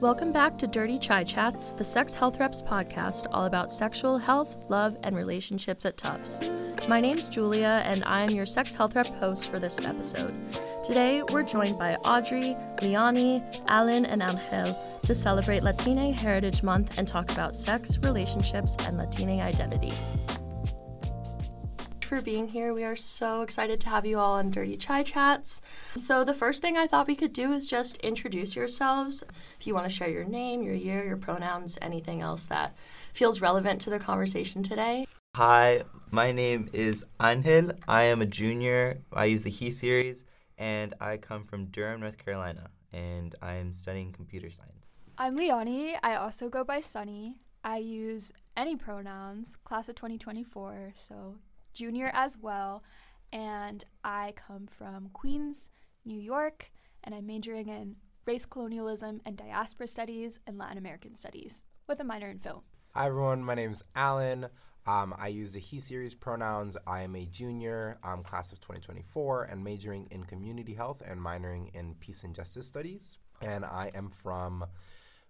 Welcome back to Dirty Chai Chats, the Sex Health Reps podcast all about sexual health, love, and relationships at Tufts. My name's Julia, and I am your Sex Health Rep host for this episode. Today, we're joined by Audrey, Leonie, Alan, and Angel to celebrate Latina Heritage Month and talk about sex, relationships, and Latina identity for being here. We are so excited to have you all on Dirty Chai Chats. So, the first thing I thought we could do is just introduce yourselves. If you want to share your name, your year, your pronouns, anything else that feels relevant to the conversation today. Hi, my name is Angel. I am a junior. I use the He series, and I come from Durham, North Carolina, and I am studying computer science. I'm Leonie. I also go by Sunny. I use any pronouns, class of 2024, so junior as well. And I come from Queens, New York, and I'm majoring in race colonialism and diaspora studies and Latin American studies with a minor in film. Hi, everyone. My name is Alan. Um, I use the he series pronouns. I am a junior, um, class of 2024, and majoring in community health and minoring in peace and justice studies. And I am from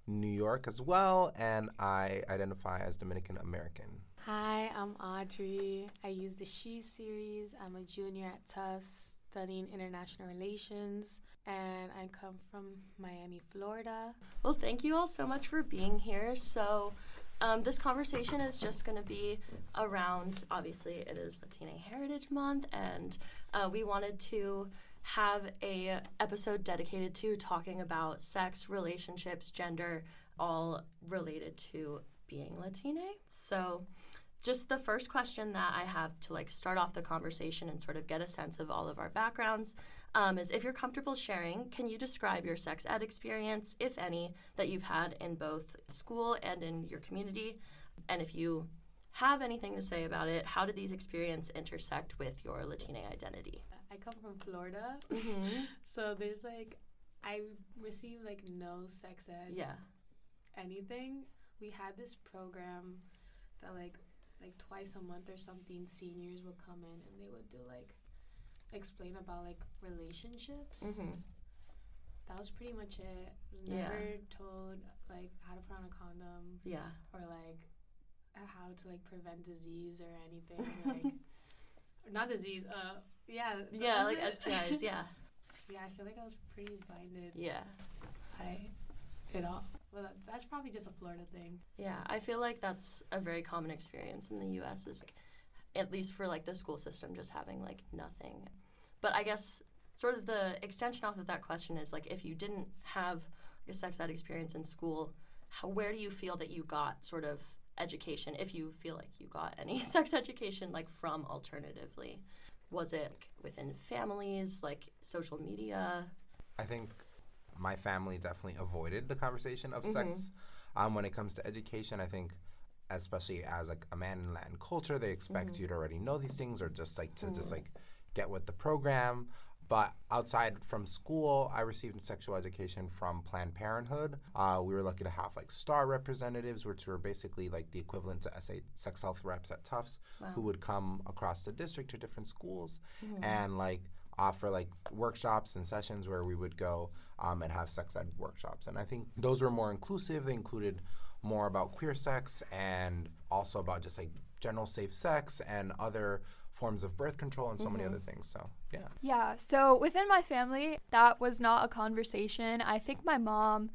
New York as well, and I identify as Dominican American. Hi, I'm Audrey. I use the She series. I'm a junior at Tufts studying international relations, and I come from Miami, Florida. Well, thank you all so much for being here. So, um, this conversation is just going to be around obviously, it is Latina Heritage Month, and uh, we wanted to have a episode dedicated to talking about sex, relationships, gender, all related to being Latina. So, just the first question that I have to like start off the conversation and sort of get a sense of all of our backgrounds um, is if you're comfortable sharing, can you describe your sex ed experience, if any, that you've had in both school and in your community? And if you have anything to say about it, how did these experiences intersect with your Latina identity? I come from Florida, Mm-hmm. so there's like, I received like no sex ed, Yeah. anything. We had this program that like, like twice a month or something, seniors would come in and they would do like, explain about like relationships. Mm-hmm. That was pretty much it. Was Yeah. never told like how to put on a condom Yeah. or like how to like prevent disease or anything like not disease uh yeah Yeah, like it. STIs. Yeah. yeah i feel like i was pretty blinded Yeah. by it all well that's probably just a florida thing Yeah, I feel like that's a very common experience in the U.S. Is like, at least for like the school system, just having like nothing. But I guess sort of the extension off of that question is like, if you didn't have like, a sex ed experience in school, how, where do you feel that you got sort of education? If you feel like you got any sex education, like from alternatively, was it like, within families, like social media? I think my family definitely avoided the conversation of Mhm. sex um, when it comes to education. I think, especially as like a man in Latin culture, they expect Mhm. you to already know these things or just like to just Mhm. like get with the program. But outside from school, I received sexual education from Planned Parenthood. Uh, we were lucky to have like STAR representatives, which were basically like the equivalent to SA sex health reps at Tufts, Wow. who would come across the district to different schools Mhm. and like offer like workshops and sessions where we would go um, and have sex ed workshops. And I think those were more inclusive. They included more about queer sex and also about just like general safe sex and other forms of birth control and so many Mhm. other things. So yeah. Yeah, so within my family, that was not a conversation. I think my mom,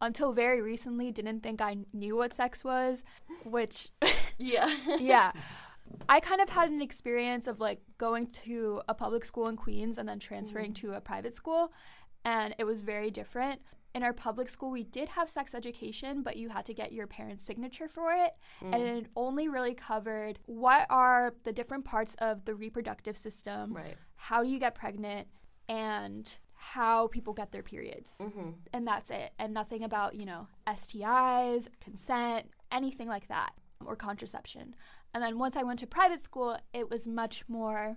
until very recently, didn't think I knew what sex was, which, yeah. yeah. I kind of had an experience of like going to a public school in Queens and then transferring to a private school, and it was very different. In our public school, we did have sex education, but you had to get your parents' signature for it. And it only really covered what are the different parts of the reproductive system, right. how do you get pregnant, and how people get their periods. Mm-hmm. And that's it. And nothing about, you know, STIs, consent, anything like that, or contraception. And then once I went to private school, it was much more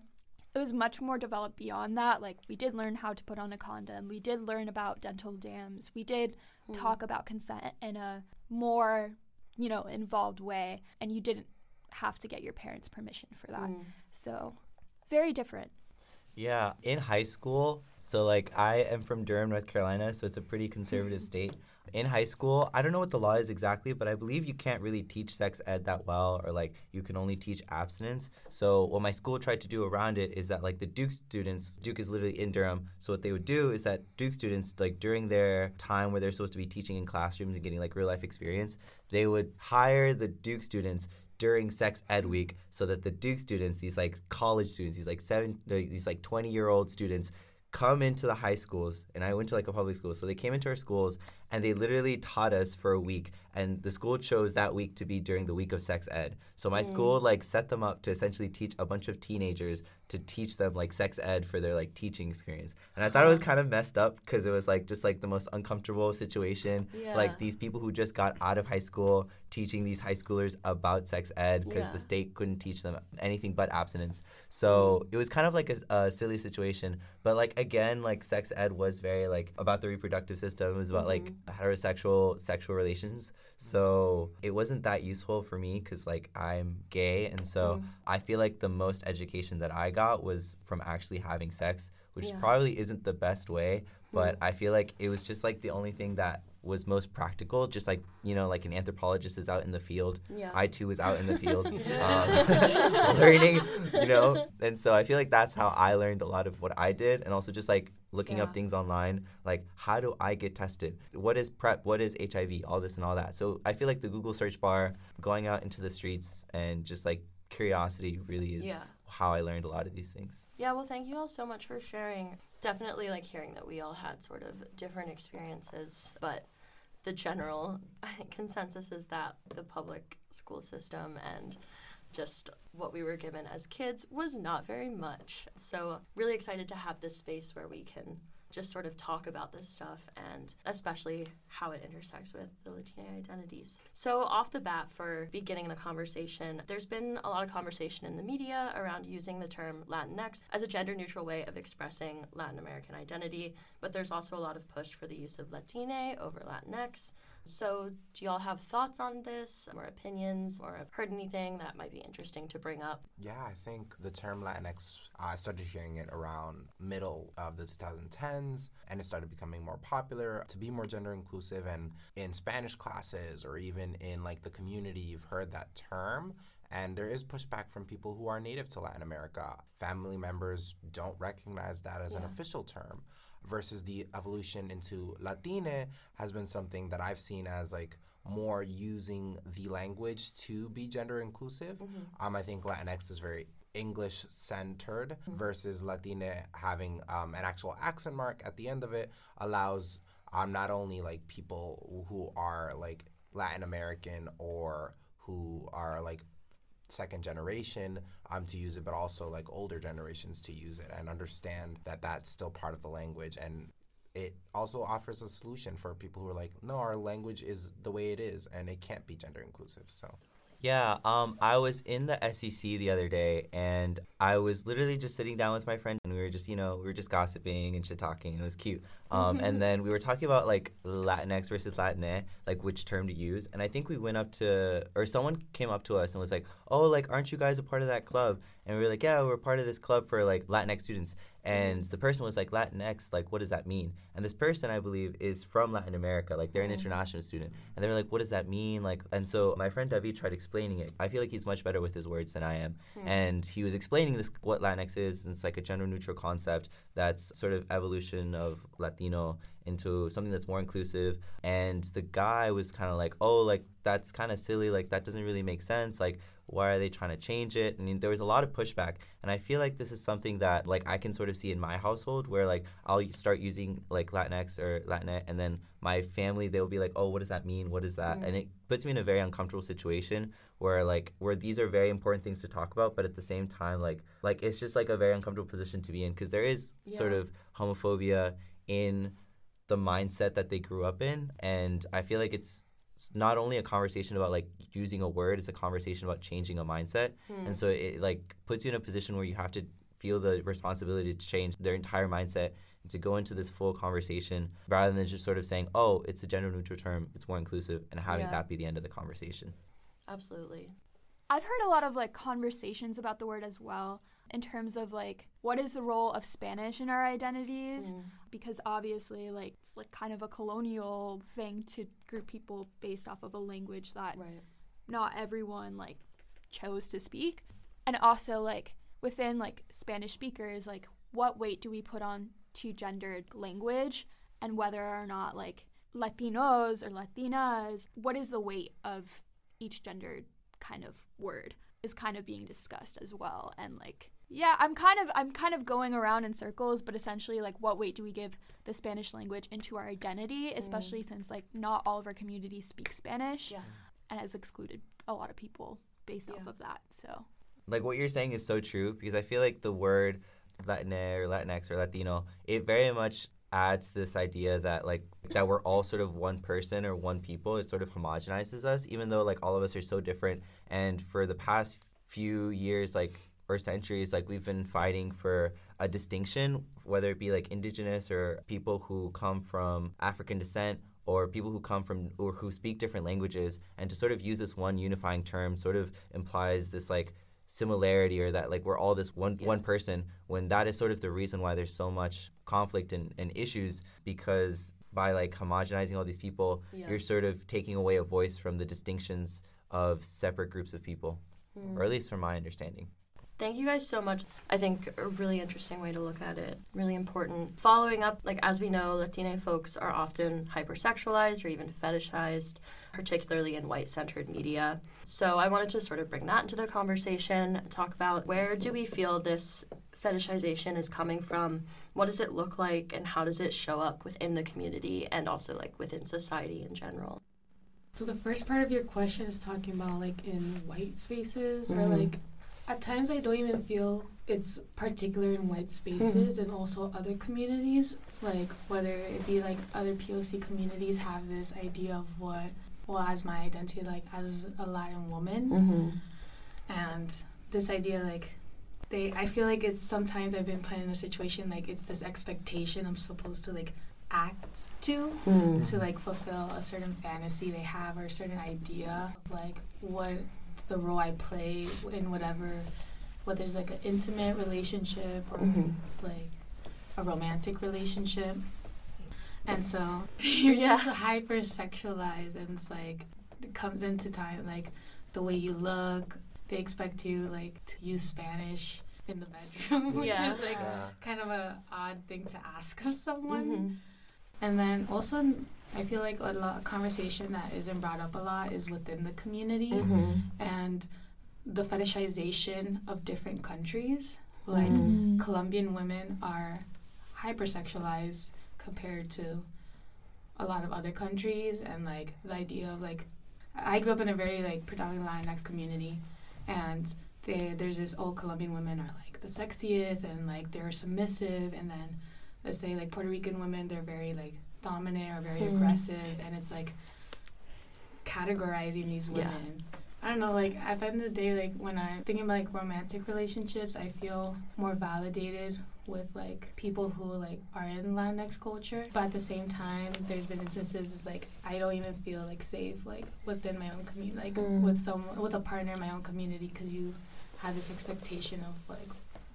it was much more developed beyond that. Like we did learn how to put on a condom. We did learn about dental dams. We did talk about consent in a more, you know, involved way. And you didn't have to get your parents' permission for that. Mm. So very different. Yeah, in high school, so like I am from Durham, North Carolina, so it's a pretty conservative state. In high school, I don't know what the law is exactly, but I believe you can't really teach sex ed that well, or like you can only teach abstinence. So what my school tried to do around it is that like the Duke students, Duke is literally in Durham, so what they would do is that Duke students like during their time where they're supposed to be teaching in classrooms and getting like real life experience, they would hire the Duke students during sex ed week so that the duke students these like college students these like seven these like 20 year old students come into the high schools and i went to like a public school so they came into our schools and they literally taught us for a week and the school chose that week to be during the week of sex ed. So my school like set them up to essentially teach a bunch of teenagers to teach them like sex ed for their like teaching experience. And i thought it was kind of messed up because it was like just like the most uncomfortable situation. Yeah. like these people who just got out of high school teaching these high schoolers about sex ed because Yeah. the state couldn't teach them anything but abstinence. So Mm. it was kind of like a, a silly situation. But like again like sex ed was very like about the reproductive system. It was about like Mm-hmm. heterosexual sexual relations so it wasn't that useful for me because like i'm gay and so Mm. i feel like the most education that i got was from actually having sex which Yeah. Mm. probably isn't the best way but i feel like it was just like the only thing that was most practical just like you know like an anthropologist is out in the field Yeah. i too was out in the field um, learning you know and so i feel like that's how i learned a lot of what i did and also just like looking up things online like how do i get tested? What is PrEP? What is hiv all this and all that. So i feel like the google search bar going out into the streets and just like curiosity really is Yeah. how i learned a lot of these things. Yeah, well, thank you all so much for sharing. Definitely like hearing that we all had sort of different experiences, but the general consensus is that the public school system and just what we were given as kids was not very much. So, really excited to have this space where we can just sort of talk about this stuff and especially how it intersects with the Latina identities. So, off the bat, for beginning the conversation, there's been a lot of conversation in the media around using the term Latinx as a gender neutral way of expressing Latin American identity, but there's also a lot of push for the use of Latine over Latinx. So, do y'all have thoughts on this or opinions or have heard anything that might be interesting to bring up? Yeah, I think the term Latinx, I started hearing it around middle of the 2010s, and it started becoming more popular to be more gender inclusive. And in Spanish classes or even in like the community, you've heard that term. And there is pushback from people who are native to Latin America. Family members don't recognize that as an official term. Versus the evolution into Latine has been something that I've seen as like more using the language to be gender inclusive. Um, I think Latinx is very English centered versus Latine having um, an actual accent mark at the end of it allows um, not only like people who are like Latin American or who are like second generation um, to use it, but also like older generations to use it and understand that that's still part of the language. And it also offers a solution for people who are like, no, our language is the way it is and it can't be gender inclusive. So. Yeah, um, I was in the SEC the other day, and I was literally just sitting down with my friend, and we were just, you know, we were just gossiping and shit talking, and it was cute. Um, and then we were talking about like Latinx versus Latine, like which term to use. And I think we went up to, or someone came up to us and was like, "Oh, like, aren't you guys a part of that club?" And we were like, "Yeah, we're part of this club for like Latinx students." And the person was like, "Latinx, like, what does that mean?" And this person, I believe, is from Latin America, like they're an oh. international student, and they were like, "What does that mean?" Like, and so my friend David tried explaining it. I feel like he's much better with his words than I am, hmm. and he was explaining this what Latinx is. And it's like a gender neutral concept that's sort of evolution of Latino into something that's more inclusive. And the guy was kind of like, "Oh, like that's kind of silly. Like that doesn't really make sense. Like." Why are they trying to change it? I mean, there was a lot of pushback, and I feel like this is something that like I can sort of see in my household where like I'll start using like Latinx or Latinx, and then my family they'll be like, oh, what does that mean? What is that? Mm. And it puts me in a very uncomfortable situation where like where these are very important things to talk about, but at the same time like like it's just like a very uncomfortable position to be in because there is sort of homophobia in the mindset that they grew up in, and I feel like it's it's not only a conversation about like using a word it's a conversation about changing a mindset and so it like puts you in a position where you have to feel the responsibility to change their entire mindset and to go into this full conversation rather than just sort of saying oh it's a gender neutral term it's more inclusive and having Yeah. that be the end of the conversation Absolutely. I've heard a lot of like conversations about the word as well. in terms of like what is the role of Spanish in our identities Mm. Because obviously like it's like kind of a colonial thing to group people based off of a language that Right. not everyone like chose to speak and also like within like spanish speakers like what weight do we put on to gendered language and whether or not like latinos or latinas what is the weight of each gendered kind of word is kind of being discussed as well and like yeah i'm kind of i'm kind of going around in circles but essentially like what weight do we give the spanish language into our identity mm. especially since like not all of our community speak spanish Yeah. and has excluded a lot of people based off of that. So like what you're saying is so true because I feel like the word Latinx or Latinx or Latino, it very much adds this idea that like that we're all sort of one person or one people. It sort of homogenizes us, even though like all of us are so different. And for the past few years, like or centuries, like we've been fighting for a distinction, whether it be like indigenous or people who come from African descent or people who come from or who speak different languages. And to sort of use this one unifying term sort of implies this like similarity or that like we're all this one one person when that is sort of the reason why there's so much conflict and, and issues because by like homogenizing all these people Yeah. you're sort of taking away a voice from the distinctions of separate groups of people or at hmm. least from my understanding Thank you guys so much. I think a really interesting way to look at it. Really important. Following up, like as we know, Latina folks are often hypersexualized or even fetishized, particularly in white centered media. So I wanted to sort of bring that into the conversation, talk about where do we feel this fetishization is coming from? What does it look like and how does it show up within the community and also like within society in general? So the first part of your question is talking about like in white spaces or Mhm. like at times I don't even feel it's particular in white spaces and also other communities like whether it be like other POC communities have this idea of what well as my identity like as a Latin woman. Mm-hmm. and this idea like they I feel like it's sometimes I've been put in a situation like it's this expectation I'm supposed to like act to to like fulfill a certain fantasy they have or a certain idea of like what the role I play in whatever whether it's like an intimate relationship or Mhm. like a romantic relationship. And so you're Yeah. just hyper sexualized and it's like it comes into time like the way you look, they expect you like to use Spanish in the bedroom, which Yeah. is like Yeah. kind of a odd thing to ask of someone. Mm-hmm. And then also, I feel like a lot conversation that isn't brought up a lot is within the community Mm-hmm. and the fetishization of different countries. Like Mm. Colombian women are hypersexualized compared to a lot of other countries, and like the idea of like, I grew up in a very like predominantly Latinx community, and they, there's this old Colombian women are like the sexiest and like they're submissive, and then let's say like Puerto Rican women, they're very like dominant or very Mm. aggressive, and it's like categorizing these Yeah. women. I don't know, like at the end of the day, like when I'm thinking about like romantic relationships, I feel more validated with like people who like are in Latinx culture. But at the same time, there's been instances it's like I don't even feel like safe like within my own community, like Mm. with someone with a partner in my own community, because you have this expectation of like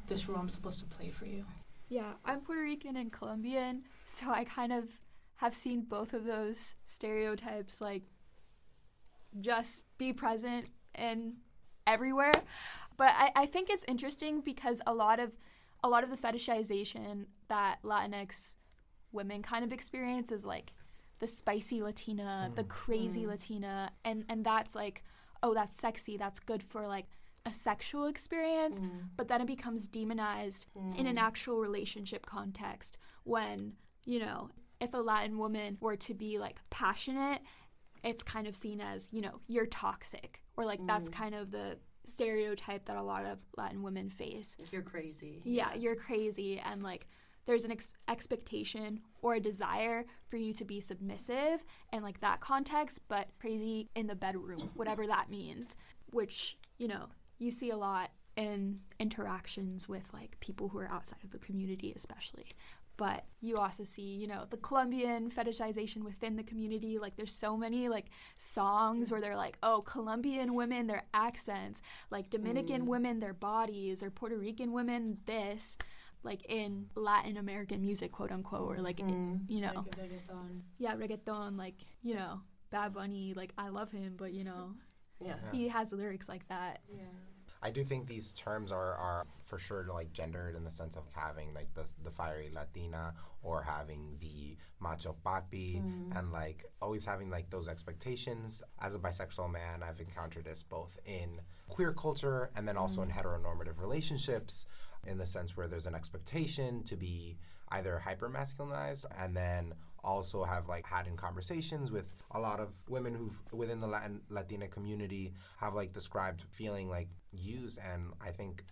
this role I'm supposed to play for you. yeah, I'm Puerto Rican and Colombian, so I kind of have seen both of those stereotypes like just be present and everywhere. But I, I think it's interesting because a lot of a lot of the fetishization that Latinx women kind of experience is like the spicy Latina, mm. the crazy Mm. Latina, and and that's like, oh, that's sexy, that's good for like a sexual experience, mm. but then it becomes demonized in an mm. actual relationship context when, you know, if a Latin woman were to be like passionate, it's kind of seen as, you know, you're toxic or like that's mm. kind of the stereotype that a lot of Latin women face. If You're crazy. yeah, you're crazy and like there's an ex- expectation or a desire for you to be submissive and like that context but crazy in the bedroom whatever that means which you know you see a lot in interactions with like people who are outside of the community especially but you also see, you know, the Colombian fetishization within the community. Like there's so many like songs where they're like, oh, Colombian women, their accents, like Dominican mm. women, their bodies, or Puerto Rican women, this. Like in Latin American music, quote unquote, or like, in, mm-hmm. you know, Like reggaeton. yeah, reggaeton, like, you know, Bad Bunny, like, I love him, but, you know, Yeah. he has lyrics like that. Yeah. I do think these terms are, are for sure like gendered in the sense of having like the, the fiery Latina or having the macho papi mm. and like always having like those expectations. As a bisexual man, I've encountered this both in queer culture and then also in mm. heteronormative relationships in the sense where there's an expectation to be either hyper masculinized and then also have like had in conversations with a lot of women who've within the Latin Latina community have like described feeling like used. And I think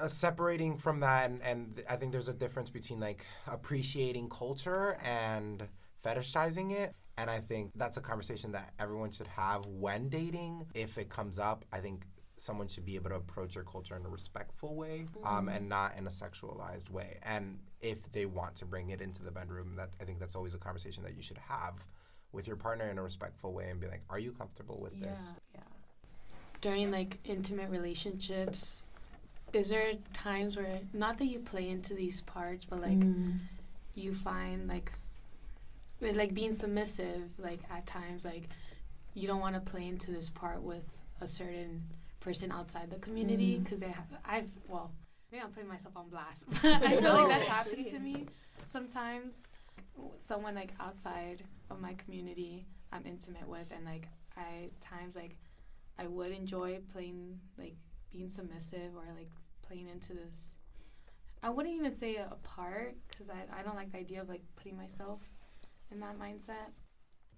uh, separating from that and, and I think there's a difference between like appreciating culture and fetishizing it. And I think that's a conversation that everyone should have when dating. If it comes up I think someone should be able to approach your culture in a respectful way um, and not in a sexualized way. And if they want to bring it into the bedroom that I think that's always a conversation that you should have with your partner in a respectful way and be like are you comfortable with this? Yeah. During like intimate relationships, is there times where not that you play into these parts, but like mm. you find like like being submissive, like at times like you don't want to play into this part with a certain person outside the community mm. because they have, I've well maybe I'm putting myself on blast. I feel like that's happened to me sometimes. Someone like outside of my community I'm intimate with, and like I times like I would enjoy playing like being submissive or like playing into this. I wouldn't even say a part because I, I don't like the idea of like putting myself in that mindset.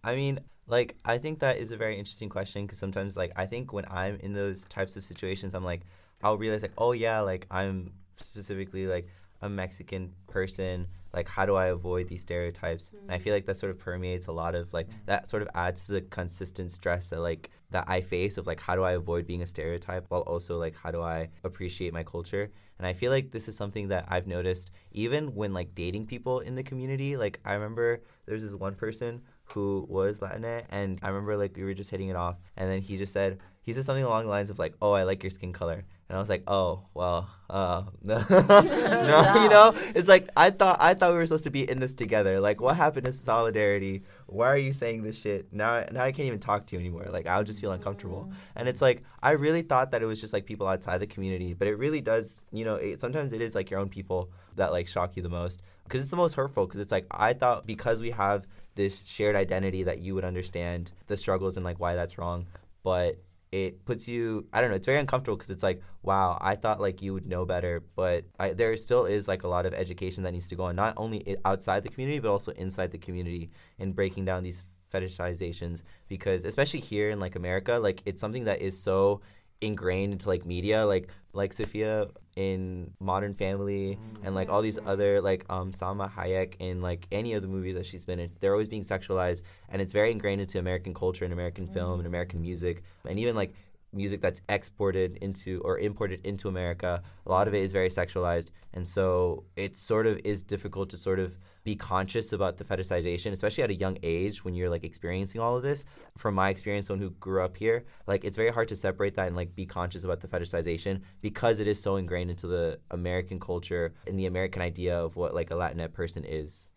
I mean, like, I think that is a very interesting question because sometimes, like, I think when I'm in those types of situations, I'm like, I'll realize, like, oh, yeah, like, I'm specifically, like, a Mexican person. Like, how do I avoid these stereotypes? And I feel like that sort of permeates a lot of, like, mm. that sort of adds to the consistent stress that, like, that I face of, like, how do I avoid being a stereotype while also, like, how do I appreciate my culture? And I feel like this is something that I've noticed even when, like, dating people in the community. Like, I remember there's this one person who was Latinx, and I remember like we were just hitting it off, and then he just said he said something along the lines of like, "Oh, I like your skin color," and I was like, "Oh, well, uh, no, no, you know, it's like I thought I thought we were supposed to be in this together. Like, what happened to solidarity? Why are you saying this shit now? Now I can't even talk to you anymore. Like, I'll just feel uncomfortable." And it's like I really thought that it was just like people outside the community, but it really does, you know, it, sometimes it is like your own people that like shock you the most because it's the most hurtful. Because it's like I thought because we have this shared identity that you would understand the struggles and like why that's wrong, but it puts you I don't know, it's very uncomfortable because it's like, wow, I thought like you would know better, but I, there still is like a lot of education that needs to go on, not only outside the community but also inside the community in breaking down these fetishizations. Because especially here in like America, like it's something that is so ingrained into like media like like Sophia in Modern Family and like all these other like um Salma Hayek in like any of the movies that she's been in they're always being sexualized and it's very ingrained into American culture and American film and American music and even like music that's exported into or imported into America. A lot of it is very sexualized and so it sort of is difficult to sort of be conscious about the fetishization especially at a young age when you're like experiencing all of this. From my experience someone who grew up here like it's very hard to separate that and like be conscious about the fetishization because it is so ingrained into the american culture and the american idea of what like a latinx person is.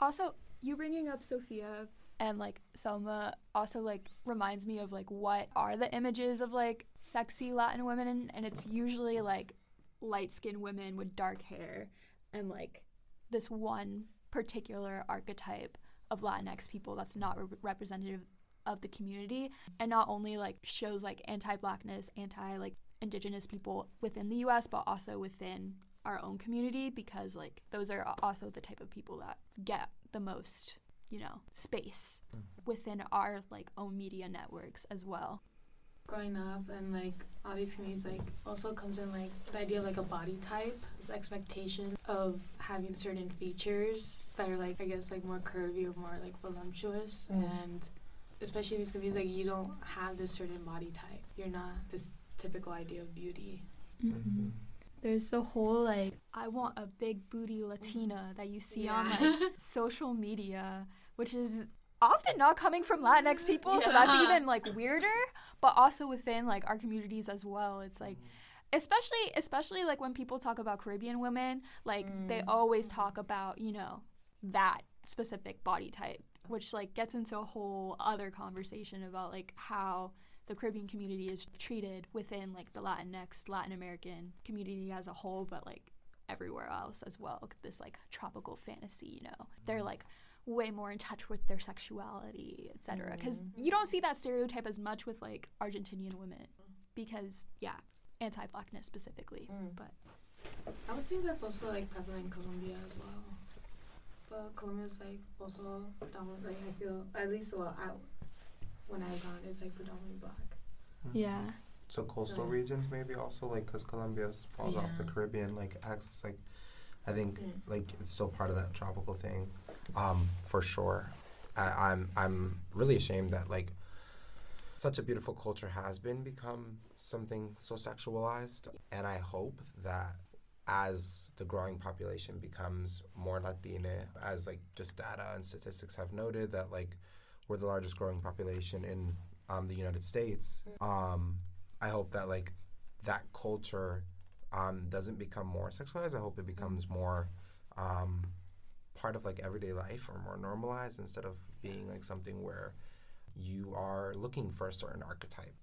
Also, you bringing up Sophia and like Salma also like reminds me of like what are the images of like sexy Latin women, and, and it's usually like light skinned women with dark hair and like this one particular archetype of Latinx people that's not re- representative of the community, and not only like shows like anti blackness, anti like indigenous people within the US, but also within our own community because like those are also the type of people that get the most you know space mm. within our like own media networks as well growing up and like all these communities like also comes in like the idea of like a body type this expectation of having certain features that are like i guess like more curvy or more like voluptuous. Mm. And especially in these communities like you don't have this certain body type. You're not this typical idea of beauty. Mm-hmm. Mm-hmm. There's the whole like I want a big booty Latina that you see on like social media, which is often not coming from Latinx mm, people, so that's even like weirder. But also within like our communities as well, it's like mm. especially especially like when people talk about Caribbean women, like they mm, always talk about you know that specific body type, which like gets into a whole other conversation about like how the Caribbean community is treated within like the Latinx, Latin American community as a whole, but like everywhere else as well. This like tropical fantasy, you know, they're like way more in touch with their sexuality, etc. Because mm-hmm. you don't see that stereotype as much with like Argentinian women, because yeah, anti-blackness specifically. Mm. But I would say that's also like prevalent in Colombia as well. But Colombia is like also predominantly, like I feel at least well, I when I've gone, it's like predominantly black. Mm-hmm. yeah, So coastal So- regions maybe also like because Colombia falls off the Caribbean like access like I think Mm. like it's still part of that tropical thing, um for sure. I, I'm I'm really ashamed that like such a beautiful culture has been become something so sexualized, and I hope that as the growing population becomes more Latina, as like just data and statistics have noted that like we're the largest growing population in um, the United States. Um, I hope that like that culture um, doesn't become more sexualized. I hope it becomes more um, part of like everyday life or more normalized instead of being like something where you are looking for a certain archetype.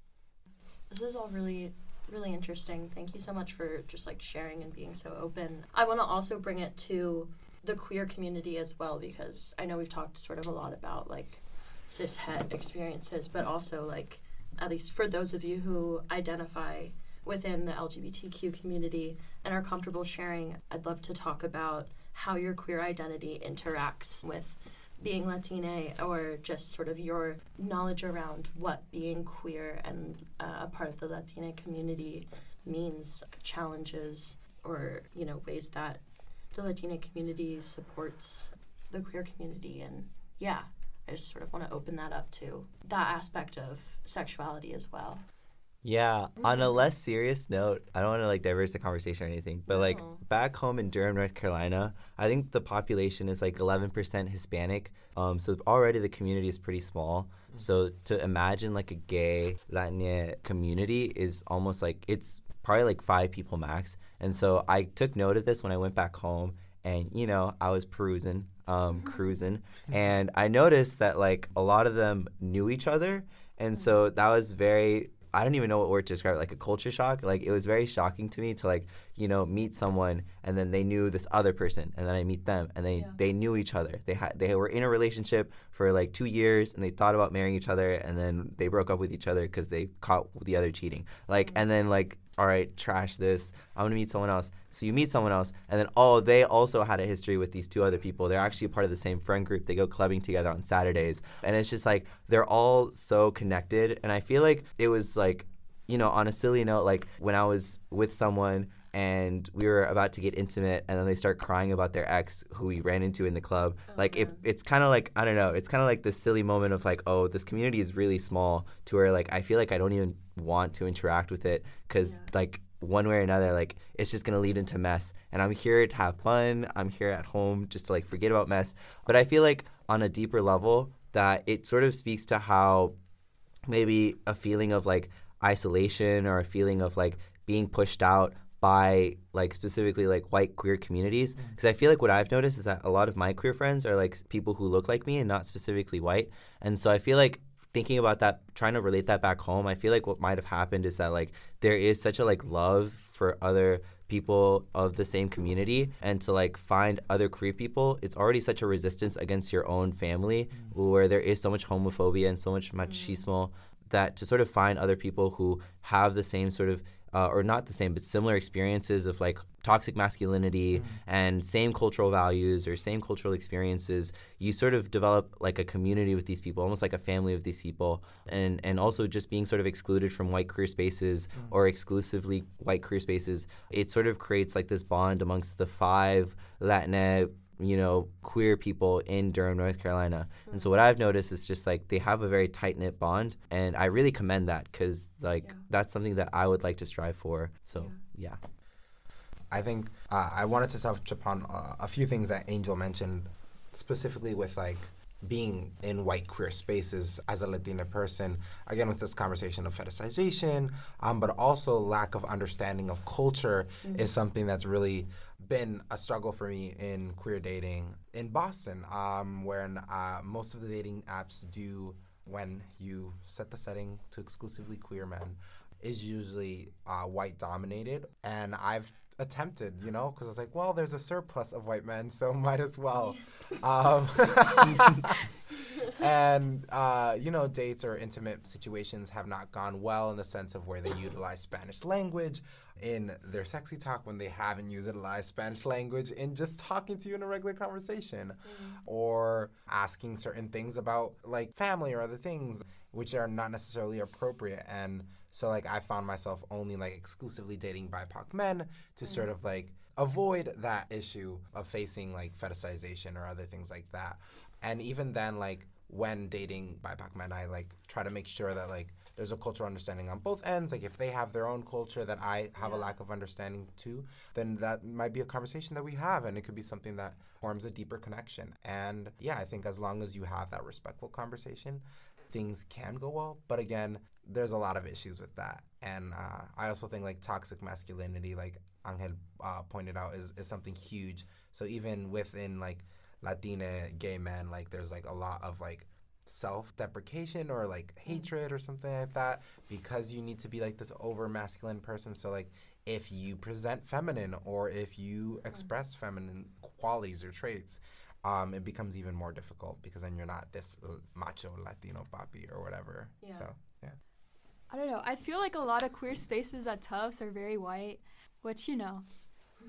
This is all really, really interesting. Thank you so much for just like sharing and being so open. I want to also bring it to the queer community as well because I know we've talked sort of a lot about like cis het experiences, but also like at least for those of you who identify within the LGBTQ community and are comfortable sharing, I'd love to talk about how your queer identity interacts with being Latina or just sort of your knowledge around what being queer and uh, a part of the Latina community means, challenges, or you know ways that the Latina community supports the queer community. And yeah, I just sort of want to open that up to that aspect of sexuality as well. Yeah. On a less serious note, I don't want to like diverse the conversation or anything, but like back home in Durham, North Carolina, I think the population is like 11% Hispanic. Um, so already the community is pretty small. So to imagine like a gay Latina community is almost like it's probably like five people max. And so I took note of this when I went back home, and you know I was perusing, um, cruising, and I noticed that like a lot of them knew each other, and so that was very I don't even know what word to describe it, like a culture shock. Like it was very shocking to me to like, you know, meet someone and then they knew this other person and then I meet them and they Yeah. they knew each other. They had they were in a relationship for like 2 years and they thought about marrying each other and then they broke up with each other cuz they caught the other cheating. Like and then like all right, trash this. I'm to meet someone else. So you meet someone else and then oh, they also had a history with these two other people. They're actually part of the same friend group. They go clubbing together on Saturdays. And it's just like they're all so connected and I feel like it was like you know, on a silly note, like when I was with someone and we were about to get intimate and then they start crying about their ex who we ran into in the club. Oh, like it, it's kind of like I don't know, it's kind of like this silly moment of like, oh, this community is really small to where like I feel like I don't even want to interact with it cuz Yeah. like one way or another like it's just going to lead into mess and I'm here to have fun. I'm here at home just to like forget about mess. But I feel like on a deeper level that it sort of speaks to how maybe a feeling of like isolation or a feeling of like being pushed out by like specifically like white queer communities mm. because i feel like what i've noticed is that a lot of my queer friends are like people who look like me and not specifically white and so i feel like thinking about that trying to relate that back home i feel like what might have happened is that like there is such a like love for other people of the same community and to like find other queer people it's already such a resistance against your own family mm. where there is so much homophobia and so much mm. machismo that to sort of find other people who have the same sort of uh, or not the same but similar experiences of like toxic masculinity and same cultural values or same cultural experiences you sort of develop like a community with these people almost like a family of these people. And and also just being sort of excluded from white queer spaces or exclusively white queer spaces it sort of creates like this bond amongst the five latina you know, queer people in Durham, North Carolina. And so what I've noticed is just like they have a very tight knit bond, and I really commend that because like Yeah. that's something that I would like to strive for. So yeah, I think uh, I wanted to touch upon uh, a few things that Angel mentioned, specifically with like being in white queer spaces as a Latina person, again with this conversation of fetishization, um, but also lack of understanding of culture is something that's really been a struggle for me in queer dating in Boston, um, when uh, most of the dating apps do when you set the setting to exclusively queer men is usually uh, white dominated. And i've attempted you know because i was like well there's a surplus of white men so might as well. Um, and uh, you know dates or intimate situations have not gone well in the sense of where they utilize spanish language in their sexy talk when they haven't utilized spanish language in just talking to you in a regular conversation or asking certain things about like family or other things which are not necessarily appropriate. And so like i found myself only like exclusively dating bipoc men to sort of like avoid that issue of facing like fetishization or other things like that. And even then like when dating bipoc men i like try to make sure that like there's a cultural understanding on both ends. Like if they have their own culture that i have a lack of understanding too then that might be a conversation that we have and it could be something that forms a deeper connection. And yeah i think as long as you have that respectful conversation things can go well. But again there's a lot of issues with that. And uh, i also think like toxic masculinity like angel uh, pointed out is, is something huge. So even within like latina gay men like there's like a lot of like self-deprecation or like hatred or something like that because you need to be like this over masculine person so like if you present feminine or if you express feminine qualities or traits um, it becomes even more difficult because then you're not this uh, macho latino papi or whatever Yeah. so yeah I don't know. I feel like a lot of queer spaces at Tufts are very white, which you know,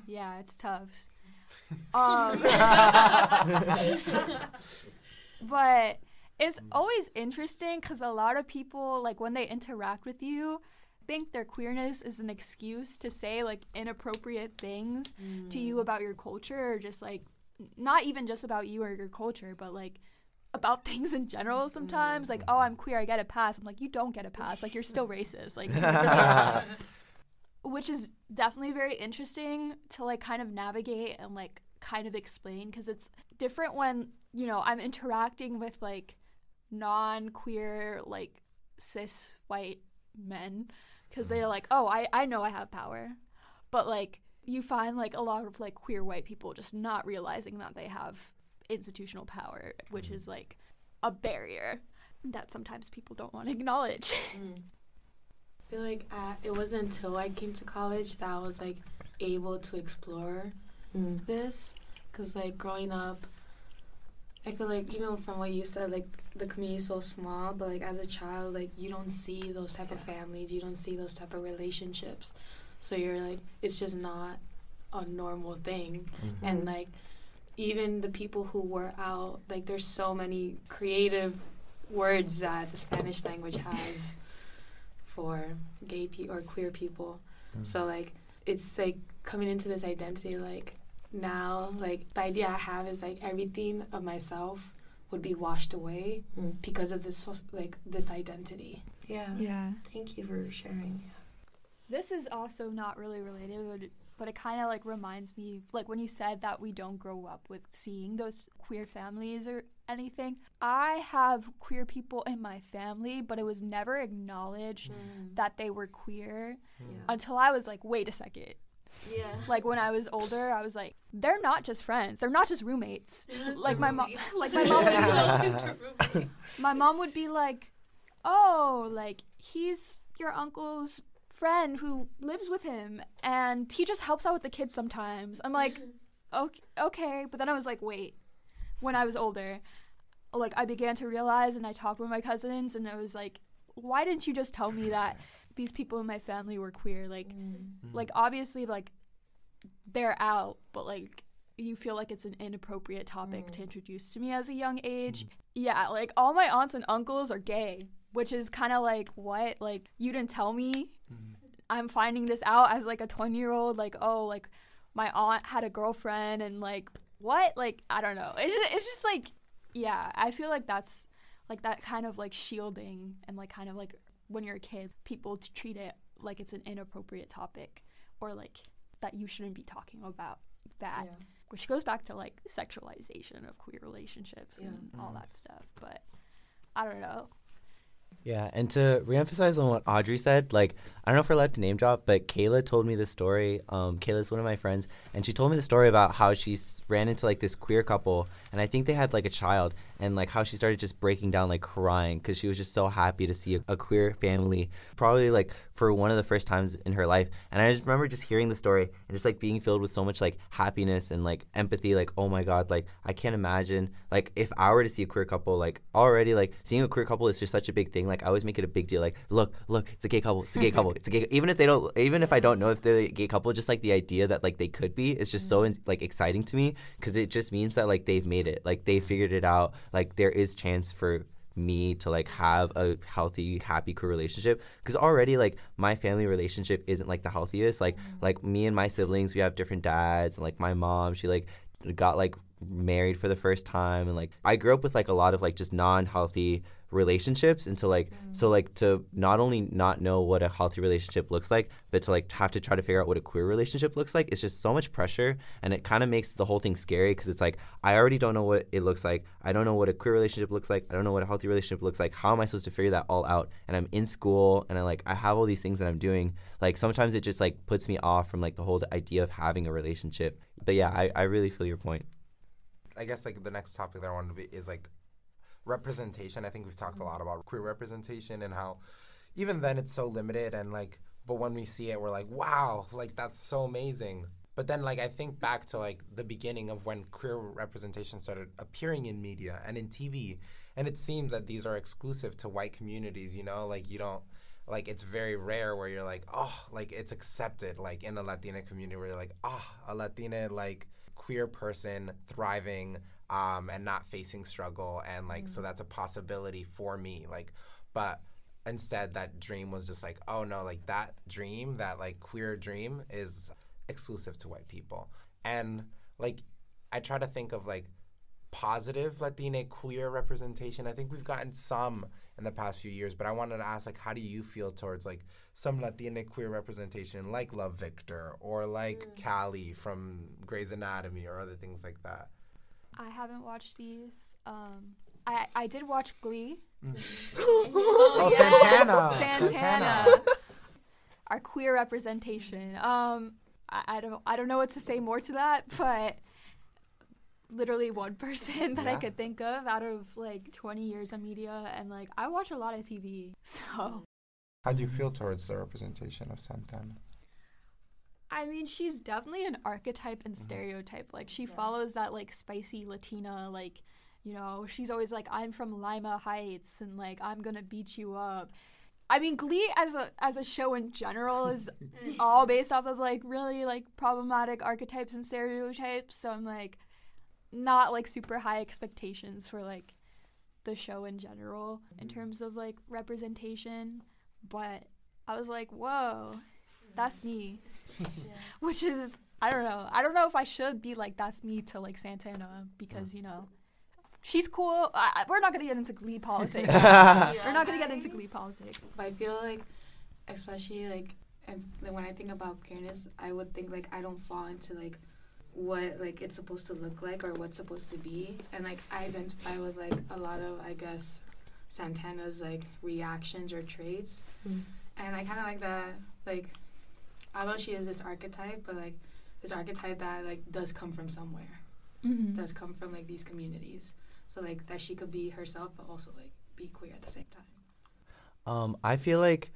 yeah, it's Tufts. Um, but it's always interesting because a lot of people, like when they interact with you, think their queerness is an excuse to say like inappropriate things to you about your culture or just like not even just about you or your culture, but like about things in general sometimes. Like, oh, I'm queer, I get a pass. I'm like, you don't get a pass. Like, you're still racist. Like, which is definitely very interesting to like kind of navigate and like kind of explain because it's different when you know I'm interacting with like non-queer like cis white men because they're mm-hmm. like oh I, I know I have power. But like you find like a lot of like queer white people just not realizing that they have institutional power which mm-hmm. is like a barrier that sometimes people don't want to acknowledge. I feel like uh, it wasn't until I came to college that I was like able to explore Mm. this. Because like growing up i feel like even from what you said like the community is so small but like as a child like you don't see those type of families you don't see those type of relationships. So you're like it's just not a normal thing. And like even the people who were out like there's so many creative words that the spanish language has for gay people or queer people so like it's like coming into this identity like now like the idea i have is like everything of myself would be washed away Mm. because of this so- like this identity Yeah. yeah Thank you for sharing. This is also not really related, but it, kind of like reminds me, like when you said that we don't grow up with seeing those queer families or anything. I have queer people in my family, but it was never acknowledged that they were queer Yeah. until I was like, wait a second. Yeah. Like when I was older, I was like, they're not just friends. They're not just roommates. Like my mom, like my mom would be like, my mom would be like, "Oh, like he's your uncle's friend who lives with him, and he just helps out with the kids sometimes." I'm like, "Okay, okay," but then I was like, "Wait." When I was older, like I began to realize, and I talked with my cousins, and I was like, "Why didn't you just tell me that these people in my family were queer?" Like, mm. like mm. obviously, like they're out, but like you feel like it's an inappropriate topic to mm. introduce to me as a young age. Yeah, like all my aunts and uncles are gay, which is kind of like what? Like you didn't tell me. I'm finding this out as like a 20 year old. Like oh, like my aunt had a girlfriend and like what? Like I don't know. It's just, it's just like yeah. I feel like that's like that kind of like shielding and like kind of like when you're a kid, people treat it like it's an inappropriate topic or like that you shouldn't be talking about that which goes back to like sexualization of queer relationships Yeah. and all mm-hmm. that stuff but i don't know Yeah, and to reemphasize on what Audrey said, like I don't know if we're allowed to name drop, but Kayla told me this story. Um, Kayla's one of my friends, and she told me the story about how she ran into like this queer couple, and I think they had like a child, and like how she started just breaking down, like crying, because she was just so happy to see a, a queer family, probably like for one of the first times in her life. And I just remember just hearing the story and just like being filled with so much like happiness and like empathy. Like, oh my god, like I can't imagine like if I were to see a queer couple, like already like seeing a queer couple is just such a big thing. Like I always make it a big deal. Like, look, look, it's a gay couple. It's a gay couple. It's a gay. Even if they don't, even if I don't know if they're a gay couple, just like the idea that like they could be is just mm-hmm. so like exciting to me because it just means that like they've made it. Like they figured it out. Like there is chance for me to like have a healthy happy queer relationship. Because already like my family relationship isn't like the healthiest. Like mm-hmm. like me and my siblings we have different dads. And like my mom she like got like married for the first time. And like I grew up with like a lot of like just non-healthy relationships and to like mm-hmm. so like to not only not know what a healthy relationship looks like but to like have to try to figure out what a queer relationship looks like it's just so much pressure and it kind of makes the whole thing scary because it's like I already don't know what it looks like. I don't know what a queer relationship looks like. I don't know what a healthy relationship looks like. How am I supposed to figure that all out? And I'm in school and I like I have all these things that I'm doing. Like sometimes it just like puts me off from like the whole idea of having a relationship. But yeah I, I really feel your point. I guess like the next topic that I wanted to be is like representation. I think we've talked a mm-hmm. lot about queer representation and how even then it's so limited and like but when we see it we're like wow like that's so amazing. But then like i think back to like the beginning of when queer representation started appearing in media and in tv and it seems that these are exclusive to white communities you know? Like you don't like it's very rare where you're like oh like it's accepted like in the latina community where you're like oh a latina like queer person thriving um, and not facing struggle and like so that's a possibility for me like but instead that dream was just like oh no like that dream that like queer dream is exclusive to white people. And like i try to think of like positive latina queer representation. I think we've gotten some in the past few years but i wanted to ask like how do you feel towards like some latina queer representation like love victor or like callie from grey's anatomy or other things like that i haven't watched these um i i did watch glee. Oh santana. Santana. Our queer representation. Um, I, I don't, I don't know what to say more to that, but literally one person that I could think of out of like 20 years of media, and like I watch a lot of TV, so. How do you feel towards the representation of santana I mean, she's definitely an archetype and mm-hmm. stereotype. Like she follows that like spicy Latina, like you know, she's always like, "I'm from Lima Heights," and like, "I'm gonna beat you up." I mean, Glee as a as a show in general is mm. all based off of like really like problematic archetypes and stereotypes. So I'm like, not like super high expectations for like the show in general in mm-hmm. terms of like representation. But I was like, whoa, that's me which is I don't know. I don't know if I should be like that's me to like Santana because you know she's cool. I, I- we're not gonna get into Glee politics. We're not gonna get into Glee politics. But I feel like, especially like, and when I think about queerness, I would think like I don't fall into like what like it's supposed to look like or what's supposed to be, and like I identify with like a lot of I guess Santana's like reactions or traits, mm. and I kind of like that like, although she is this archetype, but like this archetype that like does come from somewhere, Mm-hmm. does come from like these communities, so like that she could be herself, but also like be queer at the same time. Um, I feel like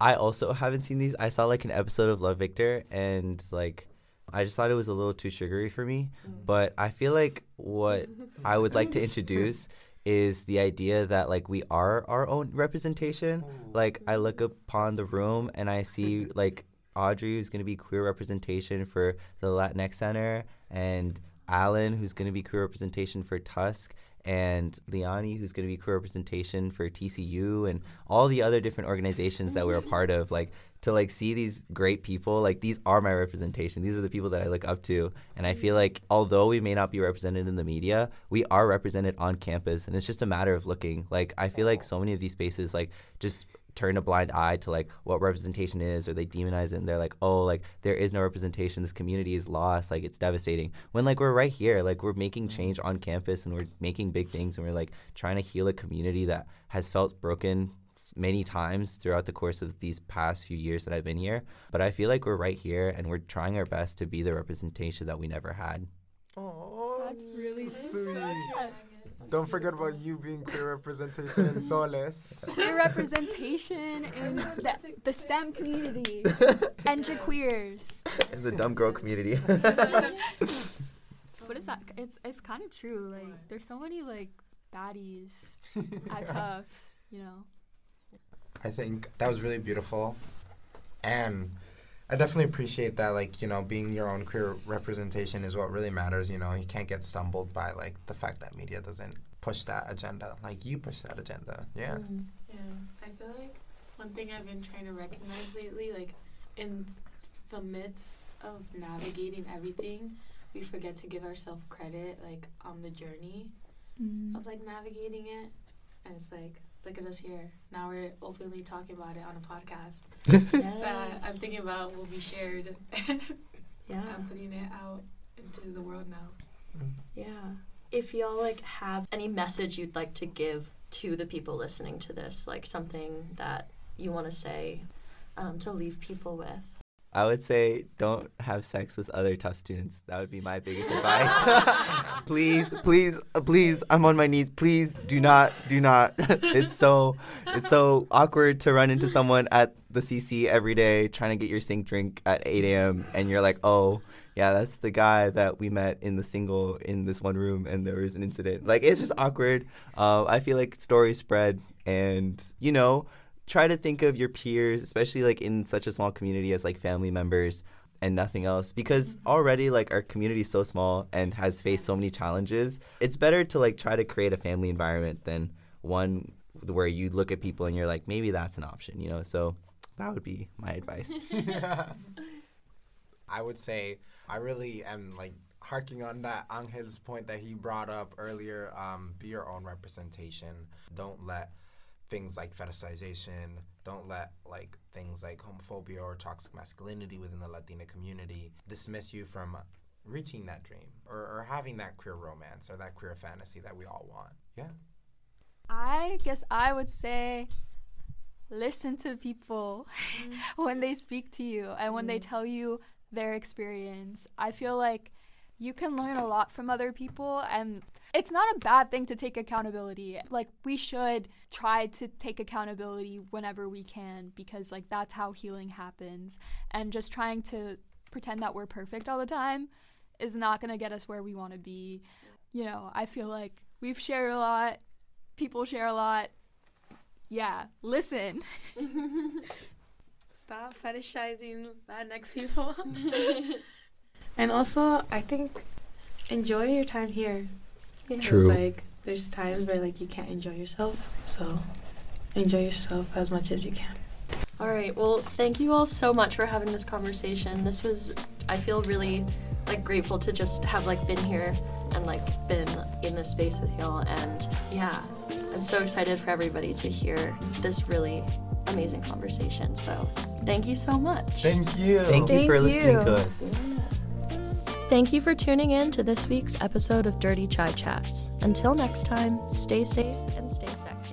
I also haven't seen these. I saw like an episode of Love Victor, and like I just thought it was a little too sugary for me. But I feel like what I would like to introduce is the idea that like we are our own representation. Like I look upon the room and I see like Audrey, who's gonna be queer representation for the Latinx Center, and Alan, who's gonna be queer representation for Tusk, and Liani, who's going to be queer representation for TCU, and all the other different organizations that we're a part of. Like to like see these great people, like these are my representation. These are the people that I look up to, and I feel like although we may not be represented in the media, we are represented on campus, and it's just a matter of looking. Like I feel like so many of these spaces, like just turn a blind eye to like what representation is or they demonize it and they're like oh like there is no representation. This community is lost. Like it's devastating. When like we're right here like we're making mm-hmm. change on campus and we're making big things and we're like trying to heal a community that has felt broken many times throughout the course of these past few years that I've been here. But I feel like we're right here and we're trying our best to be the representation that we never had. Oh, That's really sweet. Don't forget about you being queer representation in Solis. Queer representation in the, the STEM community and to queers. in the dumb girl community What is that? It's it's kind of true. Like there's so many like baddies at Tufts, you know. I think that was really beautiful. And I definitely appreciate that, like, you know, being your own queer representation is what really matters. You know, you can't get stumbled by, like, the fact that media doesn't push that agenda. Like, you push that agenda. Yeah. Mm-hmm. Yeah, I feel like one thing I've been trying to recognize lately, like in the midst of navigating everything, we forget to give ourselves credit, like on the journey of like navigating it. And it's like, look at us here. Now we're openly talking about it on a podcast that I'm thinking about will be shared. Yeah. I'm putting it out into the world now. Yeah. If y'all like have any message you'd like to give to the people listening to this, like something that you want to say um, to leave people with. I would say don't have sex with other Tufts students. That would be my biggest advice. please, please, uh, please. I'm on my knees. Please do not, do not. it's so, it's so awkward to run into someone at the CC every day trying to get your sink drink at 8 a.m. and you're like, oh, yeah, that's the guy that we met in the single in this one room and there was an incident. Like it's just awkward. Uh, I feel like stories spread and you know try to think of your peers, especially like in such a small community as like family members and nothing else because already like our community is so small and has faced so many challenges it's better to like try to create a family environment than one where you look at people and you're like maybe that's an option you know so that would be my advice I would say I really am like harking on that Angel's point that he brought up earlier. Um, be your own representation. Don't let things like fetishization. Don't let like things like homophobia or toxic masculinity within the Latina community dismiss you from reaching that dream or, or having that queer romance or that queer fantasy that we all want. Yeah. I guess I would say listen to people when they speak to you and when they mm. tell you their experience. I feel like you can learn a lot from other people and it's not a bad thing to take accountability. Like we should try to take accountability whenever we can because like that's how healing happens and just trying to pretend that we're perfect all the time is not going to get us where we want to be. You know, I feel like we've shared a lot, people share a lot. Yeah, listen. Stop fetishizing Latinx people. and also, I think enjoy your time here. Because, True. like, there's times where like you can't enjoy yourself, so enjoy yourself as much as you can. All right. Well, thank you all so much for having this conversation. This was, I feel really like grateful to just have like been here and like been in this space with y'all. And yeah, I'm so excited for everybody to hear this really amazing conversation. So thank you so much. Thank you. thank you Thank for listening to us Thank you for tuning in to this week's episode of Dirty Chai Chats. Until next time, stay safe and stay sexy.